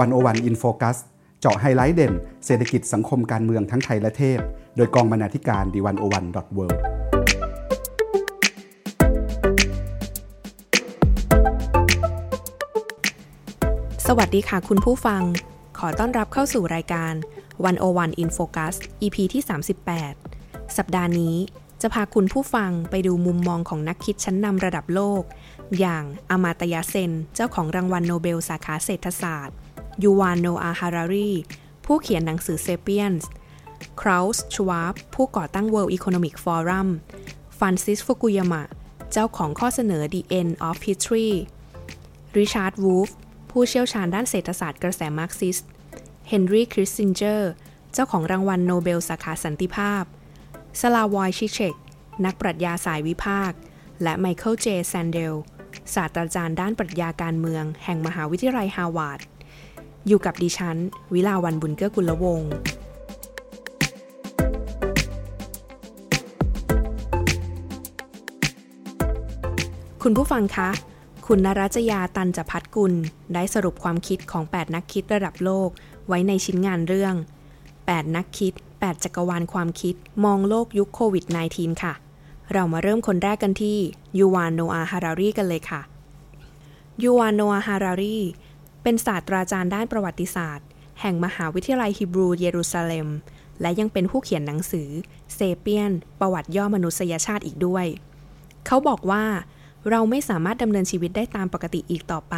One O One In Focus เจาะไฮไลท์เด่น เศรษฐกิจสังคมการเมืองทั้งไทยและเทศ โดยกองบรรณาธิการ The One O One dot World สวัสดีค่ะคุณผู้ฟัง ขอต้อนรับเข้าสู่รายการ 101 In Focus EP ที่ 38 สัปดาห์นี้จะพาคุณผู้ฟังไปดูมุมมองของนักคิดชั้นนำระดับโลก อย่างอามาตยาเซน เจ้าของรางวัลโนเบลสาขาเศรษฐศาสตร์ ยูวานโนอาฮารารี ผู้เขียนหนังสือ Sapiens เคลาส์ชวาบผู้ก่อตั้ง World Economic Forum ฟรานซิสฟุกุยามะ เจ้าของข้อเสนอ The End of History ริชาร์ดวูฟผู้เชี่ยวชาญด้านเศรษฐศาสตร์กระแสมาร์กซิสต์เฮนรี่คิสซินเจอร์ เจ้าของรางวัลโนเบลสาขาสันติภาพ สลาวอยชิเชก นักปรัชญาสายวิพากษ์ และไมเคิลเจแซนเดล ศาสตราจารย์ด้านปรัชญาการเมือง แห่งมหาวิทยาลัยฮาวาด อยู่กับดิฉัน วิลาวันบุญเกื้อกุลวงศ์คุณผู้ฟังคะ คุณนรัจยาตันจพัฒกุล ได้สรุปความคิดของ 8 นักคิดระดับโลก ไว้ในชิ้นงานเรื่อง 8 นักคิด 8 จักรวาลความคิด มองโลกยุคโควิด -19 ค่ะ เรามาเริ่มคนแรกกันที่ยูวานโนอาฮารารีกันเลยค่ะยูวานโนอาฮารารี เป็นศาสตราจารย์ด้านประวัติศาสตร์ แห่งมหาวิทยาลัยฮิบรูเยรูซาเล็ม และยังเป็นผู้เขียนหนังสือเซเปียน ประวัติย่อมนุษยชาติอีกด้วย เขาบอกว่าเราไม่สามารถดำเนินชีวิตได้ตามปกติอีกต่อไป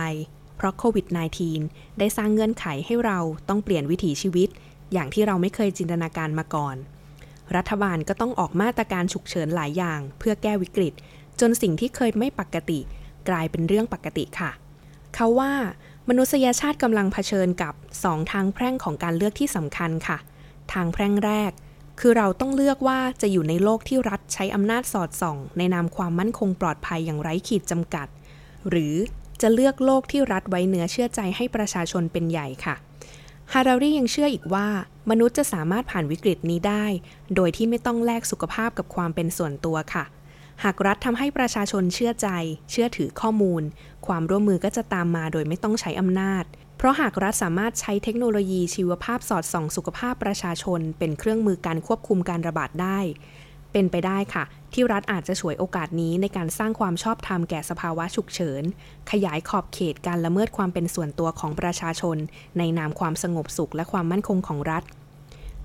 เพราะโควิด -19 ได้สร้างเงื่อนไขให้เราต้องเปลี่ยนวิถีชีวิต อย่างที่เราไม่เคยจินตนาการมาก่อน รัฐบาลก็ต้องออกมาตรการฉุกเฉินหลายอย่าง เพื่อแก้วิกฤต จนสิ่งที่เคยไม่ปกติ กลายเป็นเรื่องปกติค่ะ เขาว่า มนุษยชาติกำลังเผชิญกับสองทางแพร่งของการเลือกที่สำคัญค่ะ ทางแพร่งแรก คือเราต้องเลือกว่าจะอยู่ในโลกที่รัฐใช้อำนาจสอดส่อง ในนามความมั่นคงปลอดภัยอย่างไร้ขีดจำกัด หรือจะเลือกโลกที่รัฐไว้เนื้อเชื่อใจให้ประชาชนเป็นใหญ่ค่ะฮารารียังเชื่ออีกว่า มนุษย์จะสามารถผ่านวิกฤตนี้ได้ โดยที่ไม่ต้องแลกสุขภาพกับความเป็นส่วนตัวค่ะ หากรัฐทำให้ประชาชนเชื่อใจ เชื่อถือข้อมูล ความร่วมมือก็จะตามมาโดยไม่ต้องใช้อำนาจ เพราะหากรัฐสามารถใช้เทคโนโลยีชีวภาพสอดส่องสุขภาพประชาชน เป็นเครื่องมือการควบคุมการระบาดได้ เป็นไปได้ค่ะ ที่รัฐอาจจะฉวยโอกาสนี้ในการสร้างความชอบธรรมแก่สภาวะฉุกเฉิน ขยายขอบเขตการละเมิดความเป็นส่วนตัวของประชาชน ในนามความสงบสุขและความมั่นคงของรัฐ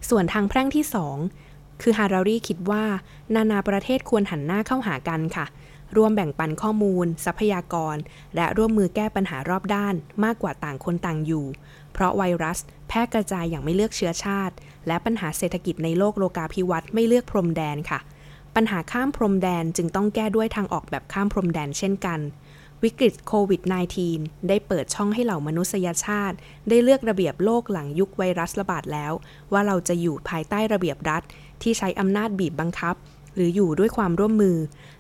ส่วนทางแพร่งที่ 2 คือฮารารีคิดว่า นานาประเทศควรหันหน้าเข้าหากันค่ะ ร่วมแบ่งปันข้อมูล ทรัพยากร และร่วมมือแก้ปัญหารอบด้าน มากกว่าต่างคนต่างอยู่ เพราะไวรัส แพร่กระจายอย่างไม่เลือกเชื้อชาติ และปัญหาเศรษฐกิจในโลกโลกาภิวัตน์ไม่เลือกพรมแดนค่ะ ปัญหาข้ามพรมแดนจึงต้องแก้ด้วยทางออกแบบข้ามพรมแดนเช่นกันวิกฤตโควิด -19 ได้เปิดช่องให้เหล่ามนุษยชาติ ได้เลือกระเบียบโลกหลังยุคไวรัสระบาดแล้ว ว่าเราจะอยู่ภายใต้ระเบียบรัฐ ที่ใช้อำนาจบีบบังคับ หรืออยู่ด้วยความร่วมมือ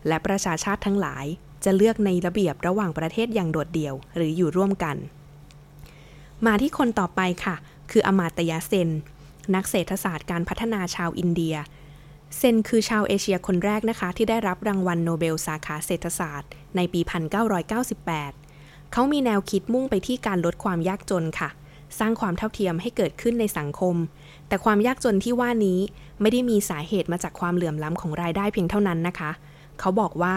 และประชาชาติทั้งหลาย จะเลือกในระเบียบระหว่างประเทศอย่างโดดเดี่ยว หรืออยู่ร่วมกัน มาที่คนต่อไปค่ะ คืออมาตยาเซน นักเศรษฐศาสตร์การพัฒนาชาวอินเดีย เซนคือชาวเอเชียคนแรกนะคะ ที่ได้รับรางวัลโนเบลสาขาเศรษฐศาสตร์ ในปี 1998 เขามีแนวคิดมุ่งไปที่การลดความยากจนค่ะ สร้างความเท่าเทียมให้เกิดขึ้นในสังคม แต่ความยากจนที่ว่านี้ไม่ได้มีสาเหตุมาจากความเหลื่อมล้ำของรายได้เพียงเท่านั้นนะคะ เขาบอกว่า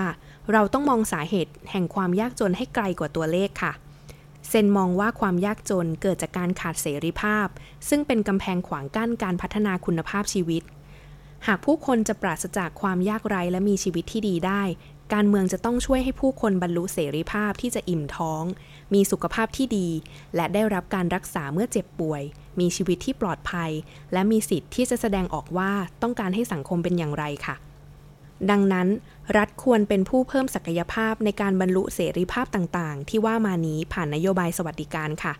เราต้องมองสาเหตุแห่งความยากจนให้ไกลกว่าตัวเลขค่ะเซนมองว่าความยากจนเกิดจากการขาดเสรีภาพ ซึ่งเป็นกำแพงขวางกั้นการพัฒนาคุณภาพชีวิต หากผู้คนจะปราศจากความยากไร้และมีชีวิตที่ดีได้ การเมืองจะต้องช่วยให้ผู้คนบรรลุเสรีภาพที่จะอิ่มท้อง มีสุขภาพที่ดี และได้รับการรักษาเมื่อเจ็บป่วย มีชีวิตที่ปลอดภัย และมีสิทธิ์ที่จะแสดงออกว่าต้องการให้สังคมเป็นอย่างไรค่ะ ดังนั้น รัฐควรเป็นผู้เพิ่มศักยภาพในการบรรลุเสรีภาพต่างๆ ที่ว่ามานี้ผ่านนโยบายสวัสดิการค่ะ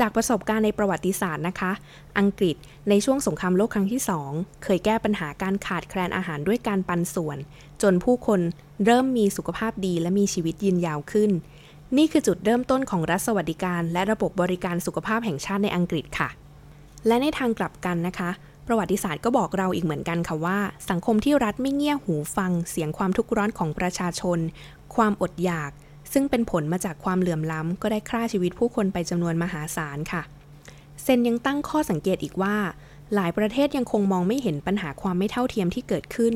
จากประสบการณ์ในประวัติศาสตร์นะคะ อังกฤษในช่วงสงครามโลกครั้งที่สองเคยแก้ปัญหาการขาดแคลนอาหารด้วยการปันส่วน จนผู้คนเริ่มมีสุขภาพดีและมีชีวิตยืนยาวขึ้น นี่คือจุดเริ่มต้นของรัฐสวัสดิการ และระบบบริการสุขภาพแห่งชาติในอังกฤษค่ะ และในทางกลับกันนะคะ ประวัติศาสตร์ก็บอกเราอีกเหมือนกันค่ะว่า สังคมที่รัฐไม่เงี่ยหูฟัง เสียงความทุกข์ร้อนของประชาชน ความอดอยาก ซึ่งเป็นผลมาจากความเหลื่อมล้ำก็ได้ฆ่าชีวิตผู้คนไปจำนวนมหาศาลค่ะ เซนยังตั้งข้อสังเกตอีกว่า หลายประเทศยังคงมองไม่เห็นปัญหาความไม่เท่าเทียมที่เกิดขึ้น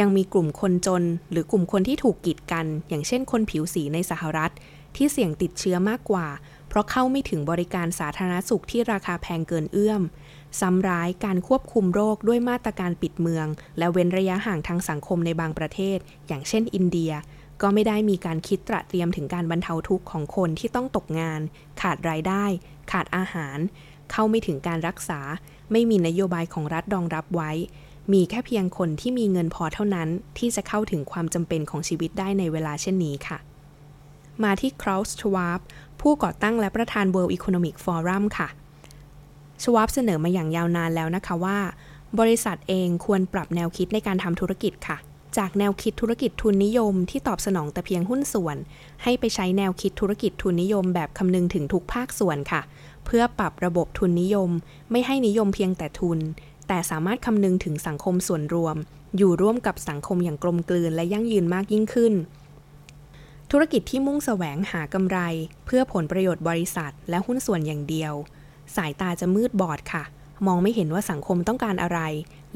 ยังมีกลุ่มคนจน หรือกลุ่มคนที่ถูกกีดกัน อย่างเช่นคนผิวสีในสหรัฐ ที่เสี่ยงติดเชื้อมากกว่า เพราะเข้าไม่ถึงบริการสาธารณสุขที่ราคาแพงเกินเอื้อม ซ้ำร้ายการควบคุมโรคด้วยมาตรการปิดเมือง และเว้นระยะห่างทางสังคมในบางประเทศ อย่างเช่นอินเดีย ก็ไม่ได้มีการคิดตระเตรียมถึงการบรรเทาทุกข์ของคนที่ต้องตกงาน ขาดรายได้ ขาดอาหาร เข้าไม่ถึงการรักษา ไม่มีนโยบายของรัฐรองรับไว้มีแค่เพียงคนที่มีเงินพอเท่านั้น ที่จะเข้าถึงความจำเป็นของชีวิตได้ในเวลาเช่นนี้ค่ะ มาที่คราวส์ชวาบผู้ก่อตั้งและประธาน World Economic Forum ค่ะชวาบเสนอมาอย่างยาวนานแล้วนะคะว่า บริษัทเองควรปรับแนวคิดในการทำธุรกิจค่ะ จากแนวคิดธุรกิจทุนนิยมที่ตอบสนองแต่เพียงหุ้นส่วน ให้ไปใช้แนวคิดธุรกิจทุนนิยมแบบคำนึงถึงทุกภาคส่วนค่ะ เพื่อปรับระบบทุนนิยม ไม่ให้นิยมเพียงแต่ทุน แต่สามารถคำนึงถึงสังคมส่วนรวม อยู่ร่วมกับสังคมอย่างกลมกลืนและยั่งยืนมากยิ่งขึ้น ธุรกิจที่มุ่งแสวงหากำไร เพื่อผลประโยชน์บริษัท และหุ้นส่วนอย่างเดียว สายตาจะมืดบอดค่ะ มองไม่เห็นว่าสังคมต้องการอะไร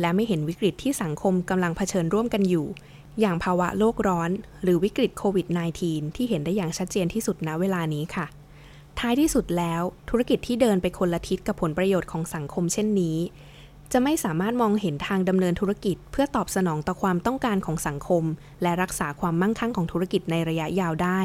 และไม่เห็นวิกฤตที่สังคมกำลังเผชิญร่วมกันอยู่ อย่างภาวะโลกร้อน หรือวิกฤตโควิด -19 ที่เห็นได้อย่างชัดเจนที่สุดณเวลานี้ค่ะ ท้ายที่สุดแล้ว ธุรกิจที่เดินไปคนละทิศกับผลประโยชน์ของสังคมเช่นนี้ จะไม่สามารถมองเห็นทางดำเนินธุรกิจ เพื่อตอบสนองต่อความต้องการของสังคม และรักษาความมั่งคั่งของธุรกิจในระยะยาวได้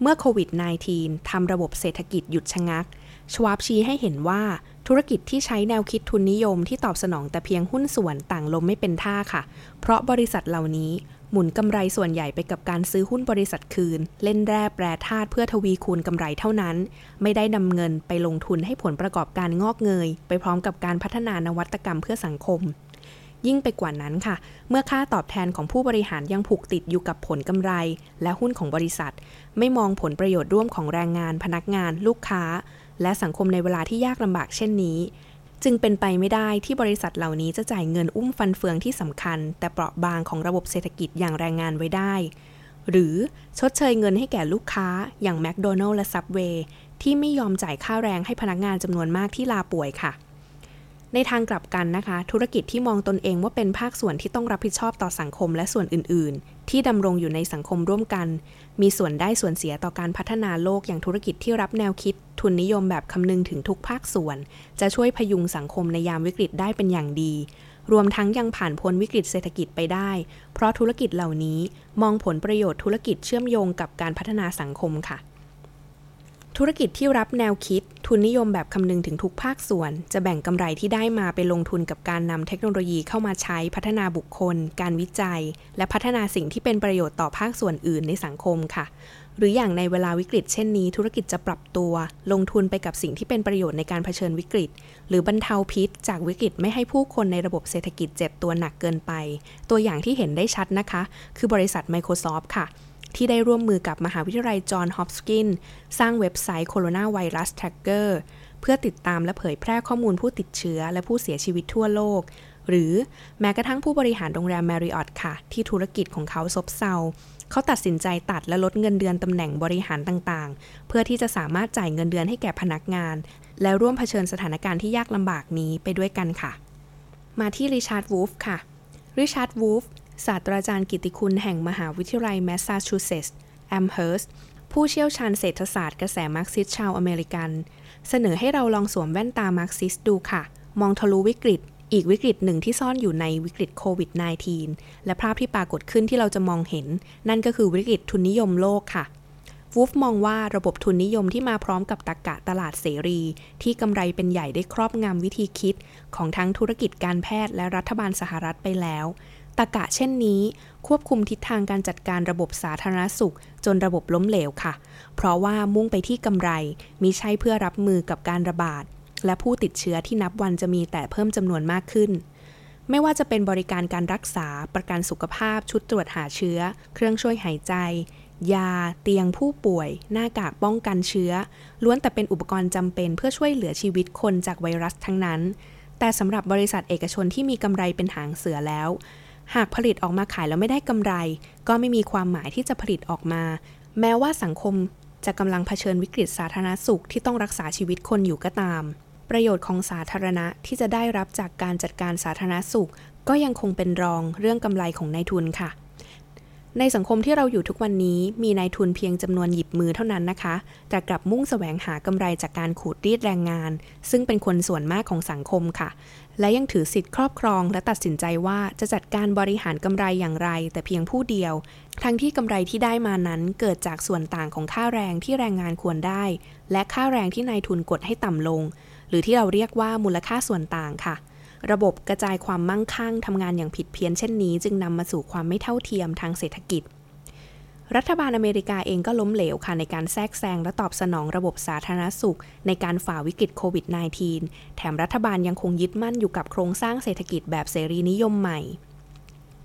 เมื่อโควิด -19 ทำระบบเศรษฐกิจหยุดชะงัก ชวาบชี้ให้เห็นว่าธุรกิจที่ใช้แนวคิดทุนนิยมที่ตอบสนองแต่เพียงหุ้นส่วนต่างลมไม่เป็นท่าค่ะ เพราะบริษัทเหล่านี้ หมุนกำไรส่วนใหญ่ไปกับการซื้อหุ้นบริษัทคืน เล่นแร่แปรธาตุเพื่อทวีคูณกำไรเท่านั้น ไม่ได้นำเงินไปลงทุนให้ผลประกอบการงอกเงย ไปพร้อมกับการพัฒนานวัตกรรมเพื่อสังคม ยิ่งไปกว่านั้นค่ะ เมื่อค่าตอบแทนของผู้บริหารยังผูกติดอยู่กับผลกำไร และหุ้นของบริษัท ไม่มองผลประโยชน์ร่วมของแรงงาน พนักงาน ลูกค้า และสังคมในเวลาที่ยากลำบากเช่นนี้ จึงเป็นไปไม่ได้ที่บริษัทเหล่านี้จะจ่ายเงินอุ้มฟันเฟืองที่สำคัญ แต่เปราะบางของระบบเศรษฐกิจอย่างแรงงานไว้ได้ หรือชดเชยเงินให้แก่ลูกค้าอย่างแมคโดนัลล์และซับเวย์ที่ไม่ยอมจ่ายค่าแรงให้พนักงานจำนวนมากที่ลาป่วยค่ะ ในทางกลับกันนะคะ ธุรกิจที่มองตนเองว่าเป็นภาคส่วนที่ต้องรับผิดชอบต่อสังคมและส่วนอื่น ๆ ที่ดำรงอยู่ในสังคมร่วมกัน มีส่วนได้ส่วนเสียต่อการพัฒนาโลกอย่างธุรกิจที่รับแนวคิด ทุนนิยมแบบคำนึงถึงทุกภาคส่วน จะช่วยพยุงสังคมในยามวิกฤตได้เป็นอย่างดี รวมทั้งยังผ่านพ้นวิกฤตเศรษฐกิจไปได้ เพราะธุรกิจเหล่านี้มองผลประโยชน์ธุรกิจเชื่อมโยงกับการพัฒนาสังคมค่ะ ธุรกิจที่รับแนวคิด ทุนนิยมแบบคำนึงถึงทุกภาคส่วน จะแบ่งกำไรที่ได้มาไปลงทุนกับการนำเทคโนโลยีเข้ามาใช้พัฒนาบุคคล การวิจัย และพัฒนาสิ่งที่เป็นประโยชน์ต่อภาคส่วนอื่นในสังคมค่ะ หรืออย่างในเวลาวิกฤตเช่นนี้ ธุรกิจจะปรับตัว ลงทุนไปกับสิ่งที่เป็นประโยชน์ในการเผชิญวิกฤต หรือบรรเทาพิษ จากวิกฤตไม่ให้ผู้คนในระบบเศรษฐกิจเจ็บตัวหนักเกินไป ตัวอย่างที่เห็นได้ชัดนะคะ คือบริษัท Microsoft ค่ะ ที่ได้ร่วมมือกับมหาวิทยาลัยจอห์นฮอปกินสร้างเว็บไซต์ Corona Virus Tracker เพื่อติดตามและเผยแพร่ข้อมูลผู้ติดเชื้อและผู้เสียชีวิตทั่วโลก หรือแม้กระทั่งผู้บริหารโรงแรม Marriott ค่ะ ที่ธุรกิจของเขาซบเซาเขาตัดสินใจตัดและลดเงินเดือนตำแหน่งบริหารต่างๆ เพื่อที่จะสามารถจ่ายเงินเดือนให้แก่พนักงาน และร่วมเผชิญสถานการณ์ที่ยากลำบากนี้ไปด้วยกันค่ะ มาที่ริชาร์ดวูฟค่ะริชาร์ดวูฟ ศาสตราจารย์กิติคุณแห่งมหาวิทยาลัยแมสซาชูเซตส์แอมเฮิร์สผู้เชี่ยวชาญเศรษฐศาสตร์กระแสมาร์กซิสต์ชาวอเมริกัน เสนอให้เราลองสวมแว่นตามาร์กซิสดูค่ะ มองทะลุวิกฤต อีกวิกฤตหนึ่งที่ซ่อนอยู่ในวิกฤตโควิด -19 และภาพที่ปรากฏขึ้นที่เราจะมองเห็น นั่นก็คือวิกฤตทุนนิยมโลกค่ะวูฟมองว่าระบบทุนนิยมที่มาพร้อมกับตรกกะตลาดเสรี ที่กำไรเป็นใหญ่ได้ครอบงำวิธีคิด ของทั้งธุรกิจการแพทย์และรัฐบาลสหรัฐไปแล้ว ตรกกะเช่นนี้ ควบคุมทิศทางการจัดการระบบสาธารณสุข จนระบบล้มเหลวค่ะ เพราะว่ามุ่งไปที่กำไรมิใช่เพื่อรับมือกับการระบาด และผู้ติดเชื้อที่นับวันจะมีแต่เพิ่มจำนวนมากขึ้น ไม่ว่าจะเป็นบริการการรักษาประกันสุขภาพ ชุดตรวจหาเชื้อ เครื่องช่วยหายใจ ยา เตียงผู้ป่วย หน้ากากป้องกันเชื้อ ล้วนแต่เป็นอุปกรณ์จำเป็นเพื่อช่วยเหลือชีวิตคนจากไวรัสทั้งนั้นแต่สำหรับบริษัทเอกชนที่มีกำไรเป็นหางเสือแล้ว หากผลิตออกมาขายแล้วไม่ได้กำไร ก็ไม่มีความหมายที่จะผลิตออกมา แม้ว่าสังคมจะกำลังเผชิญวิกฤตสาธารณสุขที่ต้องรักษาชีวิตคนอยู่ก็ตาม ประโยชน์ของสาธารณะที่จะได้รับจากการจัดการสาธารณสุข ก็ยังคงเป็นรองเรื่องกำไรของนายทุนค่ะ ในสังคมที่เราอยู่ทุกวันนี้มีนายทุนเพียงจำนวนหยิบมือเท่านั้นนะคะ แต่กลับมุ่งแสวงหากำไรจากการขูดรีดแรงงาน ซึ่งเป็นคนส่วนมากของสังคมค่ะ และยังถือสิทธิ์ครอบครองและตัดสินใจว่าจะจัดการบริหารกำไรอย่างไร แต่เพียงผู้เดียว ทั้งที่กำไรที่ได้มานั้นเกิดจากส่วนต่างของค่าแรงที่แรงงานควรได้ และค่าแรงที่นายทุนกดให้ต่ำลง หรือที่เราเรียกว่ามูลค่าส่วนต่างค่ะ ระบบกระจายความมั่งคั่งทำงานอย่างผิดเพี้ยนเช่นนี้ จึงนำมาสู่ความไม่เท่าเทียมทางเศรษฐกิจ รัฐบาลอเมริกาเองก็ล้มเหลวค่ะในการแทรกแซงและตอบสนองระบบสาธารณสุข ในการฝ่าวิกฤตโควิด -19 แถมรัฐบาลยังคงยึดมั่นอยู่กับโครงสร้างเศรษฐกิจแบบเสรีนิยมใหม่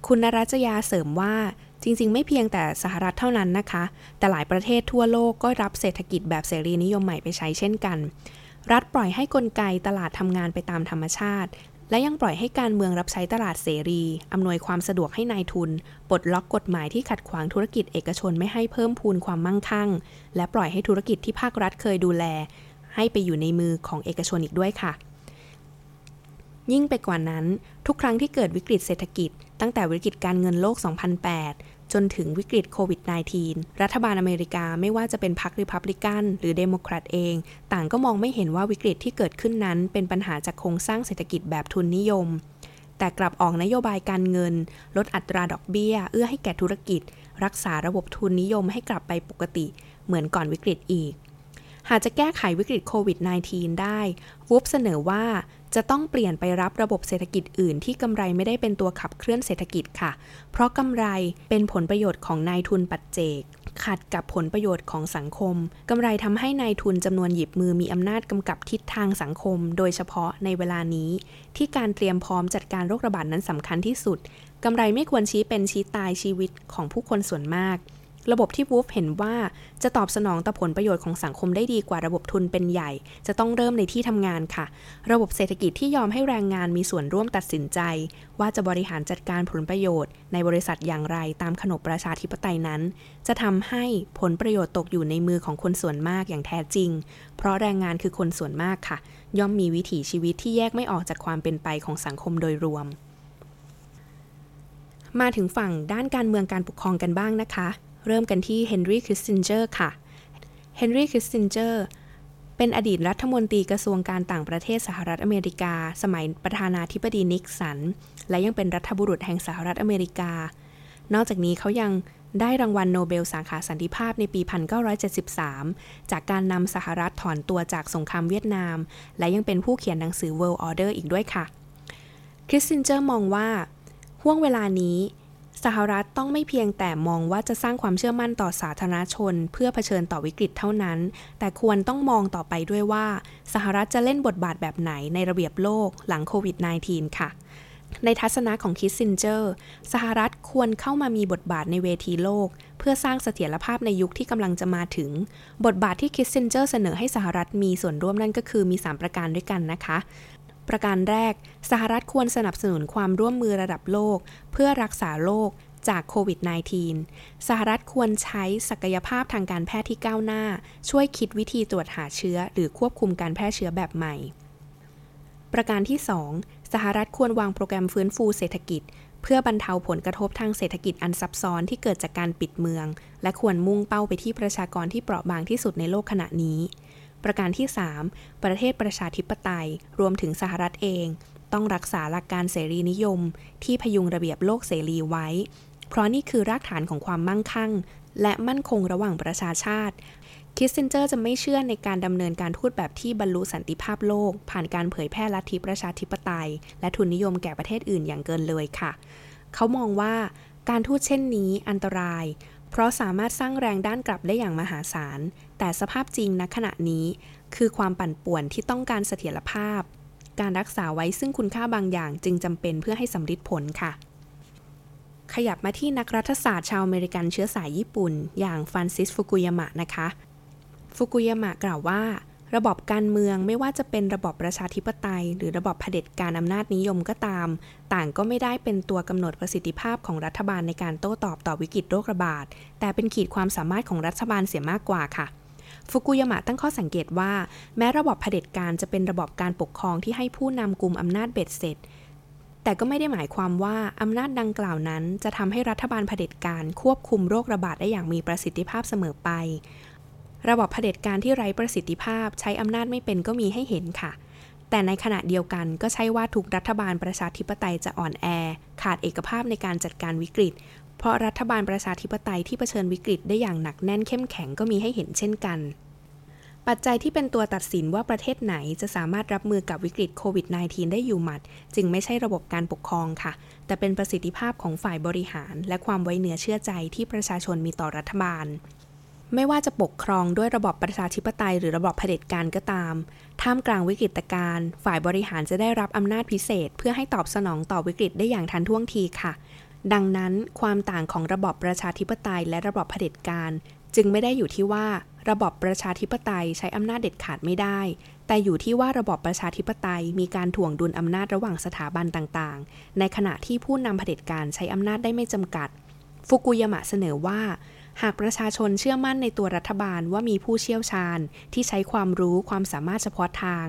คุณนรัจยาเสริมว่าจริง ๆ ไม่เพียงแต่สหรัฐเท่านั้นนะคะ แต่หลายประเทศทั่วโลกก็รับเศรษฐกิจแบบเสรีนิยมใหม่ไปใช้เช่นกัน รัฐปล่อยให้กลไกตลาดทำงานไปตามธรรมชาติ และยังปล่อยให้การเมืองรับใช้ตลาดเสรี อำนวยความสะดวกให้ในายทุน ปลดล็อกกฎหมายที่ขัดขวางธุรกิจเอกชนไม่ให้เพิ่มพูนความมั่งคั่ง และปล่อยให้ธุรกิจที่ภาครัฐเคยดูแล ให้ไปอยู่ในมือของเอกชนอีกด้วยค่ะ ยิ่งไปกว่านั้น ทุกครั้งที่เกิดวิกฤตเศรษฐกิจ ตั้งแต่วิกฤตการเงินโลก 2008 จนถึงวิกฤตโควิด -19 รัฐบาลอเมริกาไม่ว่าจะเป็นพรรคริพับลิกันหรือเดโมแครตเอง ต่างก็มองไม่เห็นว่าวิกฤตที่เกิดขึ้นนั้น เป็นปัญหาจากโครงสร้างเศรษฐกิจแบบทุนนิยม แต่กลับออกนโยบายการเงิน ลดอัตราดอกเบี้ย เอื้อให้แก่ธุรกิจ รักษาระบบทุนนิยมให้กลับไปปกติ เหมือนก่อนวิกฤตอีกหากจะแก้ไขวิกฤตโควิด -19 ได้วูฟเสนอว่า จะต้องเปลี่ยนไปรับระบบเศรษฐกิจอื่นที่กำไรไม่ได้เป็นตัวขับเคลื่อนเศรษฐกิจค่ะ เพราะกำไรเป็นผลประโยชน์ของนายทุนปัจเจก ขัดกับผลประโยชน์ของสังคมกำไรทำให้นายทุนจำนวนหยิบมือมีอำนาจกำกับทิศทางสังคม โดยเฉพาะในเวลานี้ ที่การเตรียมพร้อมจัดการโรคระบาดนั้นสำคัญที่สุดกำไรไม่ควรชี้เป็นชี้ตายชีวิตของผู้คนส่วนมาก ระบบที่วูฟเห็นว่าจะตอบสนองต่อผลประโยชน์ของสังคมได้ดีกว่าระบบทุนเป็นใหญ่ จะต้องเริ่มในที่ทำงานค่ะ ระบบเศรษฐกิจที่ยอมให้แรงงานมีส่วนร่วมตัดสินใจ ว่าจะบริหารจัดการผลประโยชน์ ในบริษัทอย่างไรตามขนบประชาธิปไตยนั้น จะทำให้ผลประโยชน์ตกอยู่ในมือของคนส่วนมากอย่างแท้จริง เพราะแรงงานคือคนส่วนมากค่ะ ย่อมมีวิถีชีวิตที่แยกไม่ออกจากความเป็นไปของสังคมโดยรวม มาถึงฝั่งด้านการเมืองการปกครองกันบ้างนะคะ เริ่มกันที่เฮนรี่คิสซินเจอร์ค่ะ เฮนรี่คิสซินเจอร์เป็นอดีตรัฐมนตรีกระทรวงการต่างประเทศสหรัฐอเมริกา สมัยประธานาธิบดีนิกสัน และยังเป็นรัฐบุรุษแห่งสหรัฐอเมริกา นอกจากนี้เขายังได้รางวัลโนเบลสาขาสันติภาพในปี 1973 จากการนำสหรัฐถอนตัวจากสงครามเวียดนาม และยังเป็นผู้เขียนหนังสือ World Order อีกด้วยค่ะ คิสซินเจอร์มองว่า ห้วงเวลานี้ สหรัฐต้องไม่เพียงแต่มองว่าจะสร้างความเชื่อมั่นต่อสาธารณชน เพื่อเผชิญต่อวิกฤตเท่านั้น แต่ควรต้องมองต่อไปด้วยว่า สหรัฐจะเล่นบทบาทแบบไหนในระเบียบโลกหลังโควิด -19 ค่ะ ในทัศนะของคิสซินเจอร์ สหรัฐควรเข้ามามีบทบาทในเวทีโลก เพื่อสร้างเสถียรภาพในยุคที่กำลังจะมาถึง บทบาทที่คิสซินเจอร์เสนอให้สหรัฐมีส่วนร่วมนั่นก็คือมี 3 ประการด้วยกันนะคะ ประการแรก สหรัฐควรสนับสนุนความร่วมมือระดับโลก เพื่อรักษาโลกจากโควิด -19 สหรัฐควรใช้ศักยภาพทางการแพทย์ที่ก้าวหน้า ช่วยคิดวิธีตรวจหาเชื้อ หรือควบคุมการแพร่เชื้อแบบใหม่ ประการที่ 2 สหรัฐควรวางโปรแกรมฟื้นฟูเศรษฐกิจ เพื่อบรรเทาผลกระทบทางเศรษฐกิจอันซับซ้อนที่เกิดจากการปิดเมือง และควรมุ่งเป้าไปที่ประชากรที่เปราะบางที่สุดในโลกขณะนี้ ประการที่ 3 ประเทศประชาธิปไตย รวมถึงสหรัฐเอง ต้องรักษาหลักการเสรีนิยม ที่พยุงระเบียบโลกเสรีไว้ เพราะนี่คือรากฐานของความมั่งคั่ง และมั่นคงระหว่างประชาชาติคิสซินเจอร์จะไม่เชื่อในการดำเนินการทูตแบบที่บรรลุสันติภาพโลก ผ่านการเผยแพร่ลัทธิประชาธิปไตย และทุนนิยมแก่ประเทศอื่นอย่างเกินเลยค่ะ เขามองว่าการทูตเช่นนี้อันตราย เพราะสามารถสร้างแรงต้านกลับได้อย่างมหาศาล แต่สภาพจริงณขณะนี้ คือความปั่นป่วนที่ต้องการเสถียรภาพ การรักษาไว้ซึ่งคุณค่าบางอย่างจึงจำเป็นเพื่อให้สำเร็จผลค่ะ ขยับมาที่นักรัฐศาสตร์ชาวอเมริกันเชื้อสายญี่ปุ่น อย่างฟรานซิสฟุกุยามะนะคะ ฟุกุยามะกล่าวว่า ระบบการเมืองไม่ว่าจะเป็นระบบประชาธิปไตย หรือระบบเผด็จการอำนาจนิยมก็ตาม ต่างก็ไม่ได้เป็นตัวกำหนดประสิทธิภาพของรัฐบาลในการโต้ตอบต่อวิกฤตโรคระบาด แต่เป็นขีดความสามารถของรัฐบาลเสียมากกว่าค่ะฟุกุยามะตั้งข้อสังเกตว่า แม้ระบอบเผด็จการจะเป็นระบอบการปกครองที่ให้ผู้นำกลุ่มอำนาจเบ็ดเสร็จ แต่ก็ไม่ได้หมายความว่าอำนาจดังกล่าวนั้น จะทำให้รัฐบาลเผด็จการควบคุมโรคระบาดได้อย่างมีประสิทธิภาพเสมอไป ระบอบเผด็จการที่ไร้ประสิทธิภาพใช้อำนาจไม่เป็นก็มีให้เห็นค่ะ แต่ในขณะเดียวกันก็ใช่ว่าทุกรัฐบาลประชาธิปไตยจะอ่อนแอ ขาดเอกภาพในการจัดการวิกฤต เพราะรัฐบาลประชาธิปไตยที่เผชิญวิกฤตได้อย่างหนักแน่นเข้มแข็งก็มีให้เห็นเช่นกัน ปัจจัยที่เป็นตัวตัดสินว่าประเทศไหนจะสามารถรับมือกับวิกฤตโควิด -19 ได้อยู่หมัด จึงไม่ใช่ระบบการปกครองค่ะ แต่เป็นประสิทธิภาพของฝ่ายบริหาร และความไว้เนื้อเชื่อใจที่ประชาชนมีต่อรัฐบาล ไม่ว่าจะปกครองด้วยระบอบประชาธิปไตยหรือระบอบเผด็จการก็ตาม ท่ามกลางวิกฤตการณ์ฝ่ายบริหารจะได้รับอำนาจพิเศษ เพื่อให้ตอบสนองต่อวิกฤตได้อย่างทันท่วงทีค่ะ ดังนั้นความต่างของระบอบประชาธิปไตยและระบอบเผด็จการจึงไม่ได้อยู่ที่ว่าระบอบประชาธิปไตยใช้อำนาจเด็ดขาดไม่ได้ แต่อยู่ที่ว่าระบอบประชาธิปไตยมีการถ่วงดุลอำนาจระหว่างสถาบันต่างๆ ในขณะที่ผู้นำเผด็จการใช้อำนาจได้ไม่จำกัด ฟุกุยามะเสนอว่า หากประชาชนเชื่อมั่นในตัวรัฐบาลว่ามีผู้เชี่ยวชาญ ที่ใช้ความรู้ความสามารถเฉพาะทาง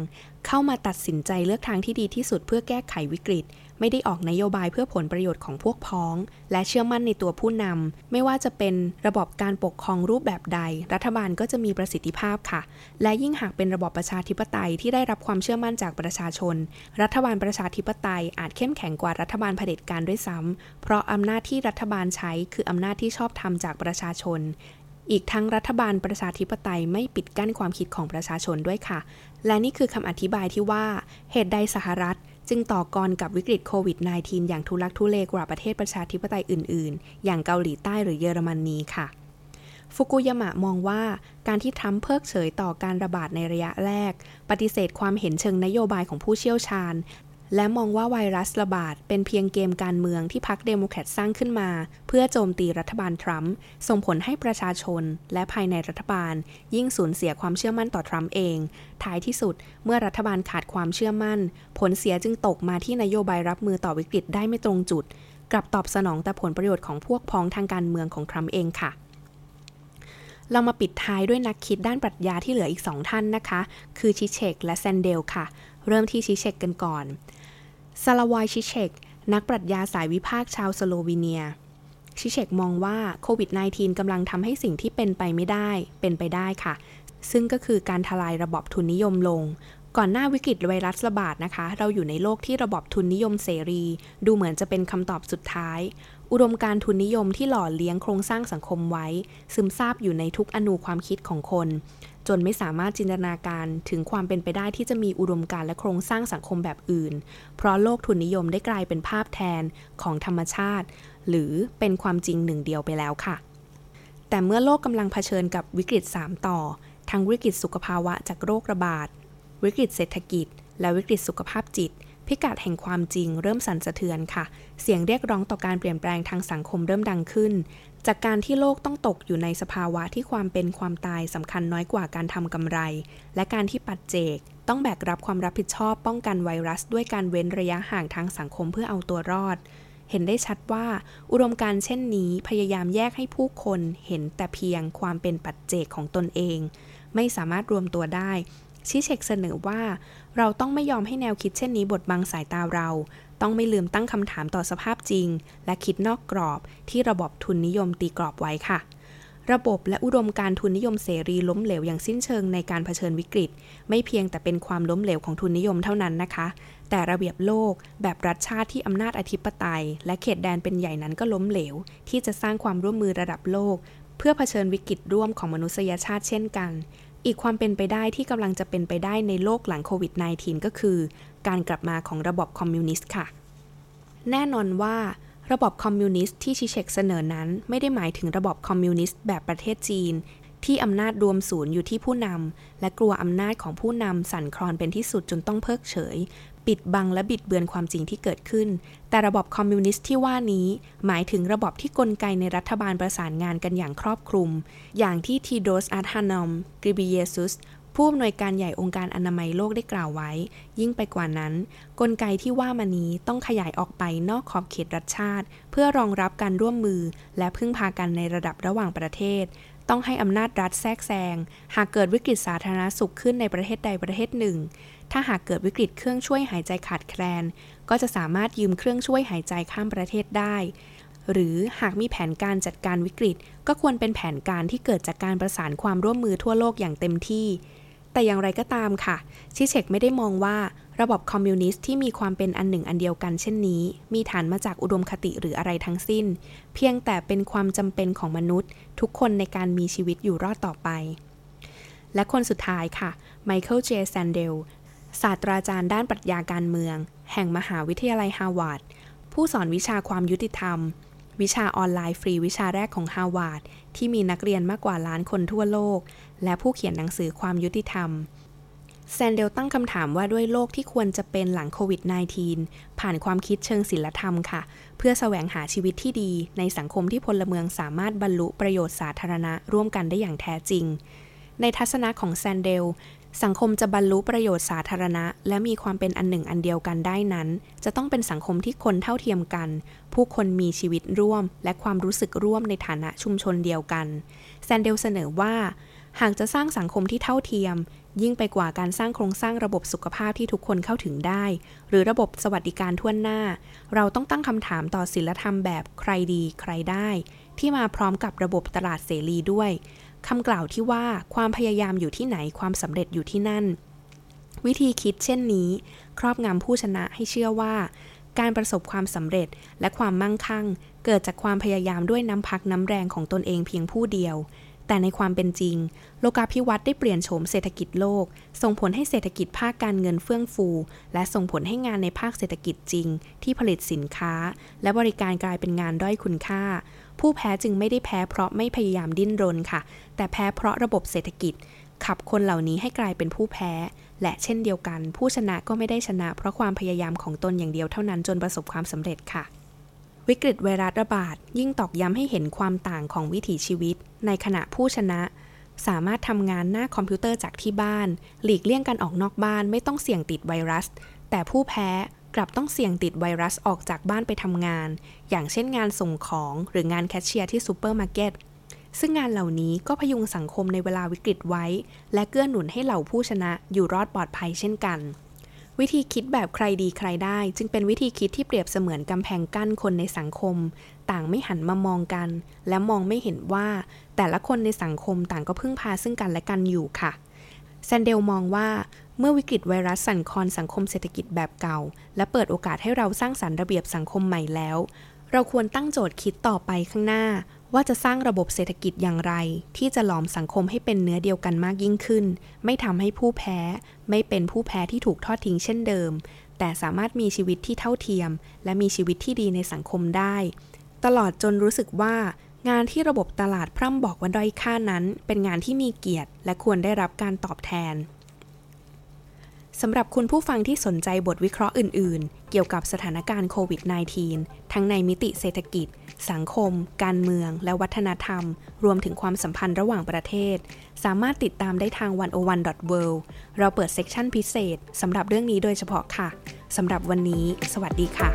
เข้ามาตัดสินใจเลือกทางที่ดีที่สุดเพื่อแก้ไขวิกฤต ไม่ได้ออกนโยบายเพื่อผลประโยชน์ของพวกพ้อง และเชื่อมั่นในตัวผู้นำไม่ว่าจะเป็นระบบการปกครองรูปแบบใด รัฐบาลก็จะมีประสิทธิภาพค่ะ และยิ่งหากเป็นระบบประชาธิปไตยที่ได้รับความเชื่อมั่นจากประชาชน รัฐบาลประชาธิปไตยอาจเข้มแข็งกว่ารัฐบาลเผด็จการด้วยซ้ำเพราะอำนาจที่รัฐบาลใช้คืออำนาจที่ชอบทำจากประชาชนอีกทั้งรัฐบาลประชาธิปไตยไม่ปิดกั้นความคิดของประชาชนด้วยค่ะ และนี่คือคำอธิบายที่ว่า เหตุใดสหรัฐ จึงต่อกรกับวิกฤตโควิด -19 อย่างทุลักทุเลกว่าประเทศประชาธิปไตยอื่น ๆ อย่างเกาหลีใต้หรือเยอรมนีค่ะฟุกุยามะมองว่าการที่ทรัมป์เพิกเฉยต่อการระบาดในระยะแรก ปฏิเสธความเห็นเชิงนโยบายของผู้เชี่ยวชาญ และมองว่าไวรัสระบาดเป็นเพียงเกมการเมืองที่พรรคเดโมแครตสร้างขึ้นมา เพื่อโจมตีรัฐบาลทรัมป์ส่งผลให้ประชาชน และภายในรัฐบาล ยิ่งสูญเสียความเชื่อมั่นต่อทรัมป์เอง ท้ายที่สุดเมื่อรัฐบาลขาดความเชื่อมั่น ผลเสียจึงตกมาที่นโยบายรับมือต่อวิกฤตได้ไม่ตรงจุด กลับตอบสนองแต่ผลประโยชน์ของพวกพ้องทางการเมืองของทรัมป์เองค่ะเรามาปิดท้ายด้วยนักคิดด้านปรัชญาที่เหลืออีกสองท่านนะคะ คือชิเชกและแซนเดลค่ะ เริ่มที่ชิเชกกันก่อน ซาลาวอยชิเชก นักปรัชญาสายวิพากษ์ชาวสโลวีเนีย ชิเชกมองว่าโควิด -19 กำลังทำให้สิ่งที่เป็นไปไม่ได้ เป็นไปได้ค่ะ ซึ่งก็คือการทลายระบบทุนนิยมลง ก่อนหน้าวิกฤตไวรัสระบาดนะคะ เราอยู่ในโลกที่ระบบทุนนิยมเสรี ดูเหมือนจะเป็นคำตอบสุดท้าย อุดมการทุนนิยมที่หล่อเลี้ยงโครงสร้างสังคมไว้ ซึมซาบอยู่ในทุกอนูความคิดของคน จนไม่สามารถจินตนาการถึงความเป็นไปได้ที่จะมีอุดมการและโครงสร้างสังคมแบบอื่น เพราะโลกทุนนิยมได้กลายเป็นภาพแทนของธรรมชาติ หรือเป็นความจริงหนึ่งเดียวไปแล้วค่ะ แต่เมื่อโลกกำลังเผชิญกับวิกฤต 3 ต่อทั้งวิกฤตสุขภาวะจากโรคระบาด วิกฤตเศรษฐกิจ และวิกฤตสุขภาพจิต พิกัดแห่งความจริงเริ่มสั่นสะเทือนค่ะ เสียงเรียกร้องต่อการเปลี่ยนแปลงทางสังคมเริ่มดังขึ้น จากการที่โลกต้องตกอยู่ในสภาวะที่ความเป็นความตายสำคัญน้อยกว่าการทำกำไร และการที่ปัจเจก ต้องแบกรับความรับผิดชอบป้องกันไวรัส ด้วยการเว้นระยะห่างทางสังคมเพื่อเอาตัวรอดเห็นได้ชัดว่า อุดมการเช่นนี้พยายามแยกให้ผู้คนเห็นแต่เพียงความเป็นปัจเจกของตนเอง ไม่สามารถรวมตัวได้ ชิเชกเสนอว่าเราต้องไม่ยอมให้แนวคิดเช่นนี้บดบังสายตาเรา ต้องไม่ลืมตั้งคำถามต่อสภาพจริง และคิดนอกกรอบที่ระบบทุนนิยมตีกรอบไว้ค่ะ ระบบและอุดมการทุนนิยมเสรีล้มเหลวอย่างสิ้นเชิงในการเผชิญวิกฤต ไม่เพียงแต่เป็นความล้มเหลวของทุนนิยมเท่านั้นนะคะ แต่ระเบียบโลก แบบรัฐชาติที่อำนาจอธิปไตย และเขตแดนเป็นใหญ่นั้นก็ล้มเหลว ที่จะสร้างความร่วมมือระดับโลก เพื่อเผชิญวิกฤตร่วมของมนุษยชาติเช่นกัน อีกความเป็นไปได้ที่กำลังจะเป็นไปได้ในโลกหลังโควิด -19 ก็คือ การกลับมาของระบบคอมมิวนิสต์ค่ะ แน่นอนว่าระบบคอมมิวนิสต์ที่ชิเชกเสนอนั้น ไม่ได้หมายถึงระบบคอมมิวนิสต์แบบประเทศจีน ที่อำนาจรวมศูนย์อยู่ที่ผู้นำและกลัวอำนาจของผู้นำสั่นคลอนเป็นที่สุดจนต้องเพิกเฉย ปิดบังและบิดเบือนความจริงที่เกิดขึ้น แต่ระบบคอมมิวนิสต์ที่ว่านี้ หมายถึงระบบที่กลไกในรัฐบาลประสานงานกันอย่างครอบคลุม อย่างที่ทีโดรสอัดฮานอม เกเบรเยซุสผู้อำนวยการใหญ่องค์การอนามัยโลกได้กล่าวไว้ ยิ่งไปกว่านั้น กลไกที่ว่ามานี้ต้องขยายออกไปนอกขอบเขตรัฐชาติ เพื่อรองรับการร่วมมือ และพึ่งพากันในระดับระหว่างประเทศ ต้องให้อำนาจรัฐแทรกแซง หากเกิดวิกฤตสาธารณสุขขึ้นในประเทศใดประเทศหนึ่ง ถ้าหากเกิดวิกฤตเครื่องช่วยหายใจขาดแคลน ก็จะสามารถยืมเครื่องช่วยหายใจข้ามประเทศได้ หรือหากมีแผนการจัดการวิกฤต ก็ควรเป็นแผนการที่เกิดจากการประสานความร่วมมือทั่วโลกอย่างเต็มที่ แต่อย่างไรก็ตามค่ะ ชิเชกไม่ได้มองว่า ระบบคอมมิวนิสต์ที่มีความเป็นอันหนึ่งอันเดียวกันเช่นนี้ มีฐานมาจากอุดมคติหรืออะไรทั้งสิ้น เพียงแต่เป็นความจำเป็นของมนุษย์ ทุกคนในการมีชีวิตอยู่รอดต่อไป และคนสุดท้ายค่ะไมเคิลเจแซนเดลศาสตราจารย์ด้านปรัชญาการเมือง แห่งมหาวิทยาลัยฮาร์วาร์ดผู้สอนวิชาความยุติธรรม วิชาออนไลน์ฟรีวิชาแรกของฮาร์วาร์ดที่มีนักเรียนมากกว่าล้านคนทั่วโลก และผู้เขียนหนังสือความยุติธรรม แซนเดลตั้งคำถามว่าด้วยโลกที่ควรจะเป็นหลังโควิด -19 ผ่านความคิดเชิงศิลธรรมค่ะ เพื่อแสวงหาชีวิตที่ดีในสังคมที่พลเมืองสามารถบรรลุประโยชน์สาธารณะร่วมกันได้อย่างแท้จริง ในทัศนะของแซนเดล สังคมจะบรรลุประโยชน์สาธารณะ และมีความเป็นอันหนึ่งอันเดียวกันได้นั้น จะต้องเป็นสังคมที่คนเท่าเทียมกัน ผู้คนมีชีวิตร่วม และความรู้สึกร่วมในฐานะชุมชนเดียวกัน แซนเดลเสนอว่าหากจะสร้างสังคมที่เท่าเทียม ยิ่งไปกว่าการสร้างโครงสร้างระบบสุขภาพที่ทุกคนเข้าถึงได้ หรือระบบสวัสดิการทั่วหน้า เราต้องตั้งคำถามต่อศิลธรรมแบบใครดีใครได้ ที่มาพร้อมกับระบบตลาดเสรีด้วยคำกล่าวที่ว่าความพยายามอยู่ที่ไหนความสำเร็จอยู่ที่นั่น วิธีคิดเช่นนี้ ครอบงำผู้ชนะให้เชื่อว่า การประสบความสำเร็จและความมั่งคั่ง เกิดจากความพยายามด้วยน้ำพักน้ำแรงของตนเองเพียงผู้เดียว แต่ในความเป็นจริง โลกาภิวัตน์ได้เปลี่ยนโฉมเศรษฐกิจโลก ส่งผลให้เศรษฐกิจภาคการเงินเฟื่องฟู และส่งผลให้งานในภาคเศรษฐกิจจริง ที่ผลิตสินค้า และบริการกลายเป็นงานด้อยคุณค่า ผู้แพ้จึงไม่ได้แพ้เพราะไม่พยายามดิ้นรนค่ะ แต่แพ้เพราะระบบเศรษฐกิจ ขับคนเหล่านี้ให้กลายเป็นผู้แพ้ และเช่นเดียวกัน ผู้ชนะก็ไม่ได้ชนะ เพราะความพยายามของตนอย่างเดียวเท่านั้นจนประสบความสำเร็จค่ะ วิกฤตไวรัสระบาดยิ่งตอกย้ำให้เห็นความต่างของวิถีชีวิต ในขณะผู้ชนะ สามารถทำงานหน้าคอมพิวเตอร์จากที่บ้าน หลีกเลี่ยงการออกนอกบ้านไม่ต้องเสี่ยงติดไวรัส แต่ผู้แพ้กลับต้องเสี่ยงติดไวรัสออกจากบ้านไปทำงาน อย่างเช่นงานส่งของหรืองานแคชเชียร์ที่ซูเปอร์มาร์เก็ตซึ่งงานเหล่านี้ก็พยุงสังคมในเวลาวิกฤตไว้ และเกื้อหนุนให้เหล่าผู้ชนะอยู่รอดปลอดภัยเช่นกัน วิธีคิดแบบใครดีใครได้ จึงเป็นวิธีคิดที่เปรียบเสมือนกำแพงกั้นคนในสังคม ต่างไม่หันมามองกัน และมองไม่เห็นว่า แต่ละคนในสังคมต่างก็พึ่งพาซึ่งกันและกันอยู่ค่ะแซนเดลมองว่าเมื่อวิกฤตไวรัสสั่นคลอนสังคมเศรษฐกิจแบบเก่า และเปิดโอกาสให้เราสร้างสรรค์ระเบียบสังคมใหม่แล้ว เราควรตั้งโจทย์คิดต่อไปข้างหน้า ว่าจะสร้างระบบเศรษฐกิจอย่างไร ที่จะหลอมสังคมให้เป็นเนื้อเดียวกันมากยิ่งขึ้น ไม่ทำให้ผู้แพ้ ไม่เป็นผู้แพ้ที่ถูกทอดทิ้งเช่นเดิม แต่สามารถมีชีวิตที่เท่าเทียม และมีชีวิตที่ดีในสังคมได้ ตลอดจนรู้สึกว่า งานที่ระบบตลาดพร่ำบอกว่าด้อยค่านั้น เป็นงานที่มีเกียรติ และควรได้รับการตอบแทน สำหรับคุณผู้ฟังที่สนใจบทวิเคราะห์อื่น ๆ เกี่ยวกับสถานการณ์โควิด -19 ทั้งในมิติเศรษฐกิจ สังคม การเมือง และวัฒนธรรม รวมถึงความสัมพันธ์ระหว่างประเทศ สามารถติดตามได้ทาง oneone.world เราเปิดเซกชันพิเศษสำหรับเรื่องนี้โดยเฉพาะค่ะ สำหรับวันนี้ สวัสดีค่ะ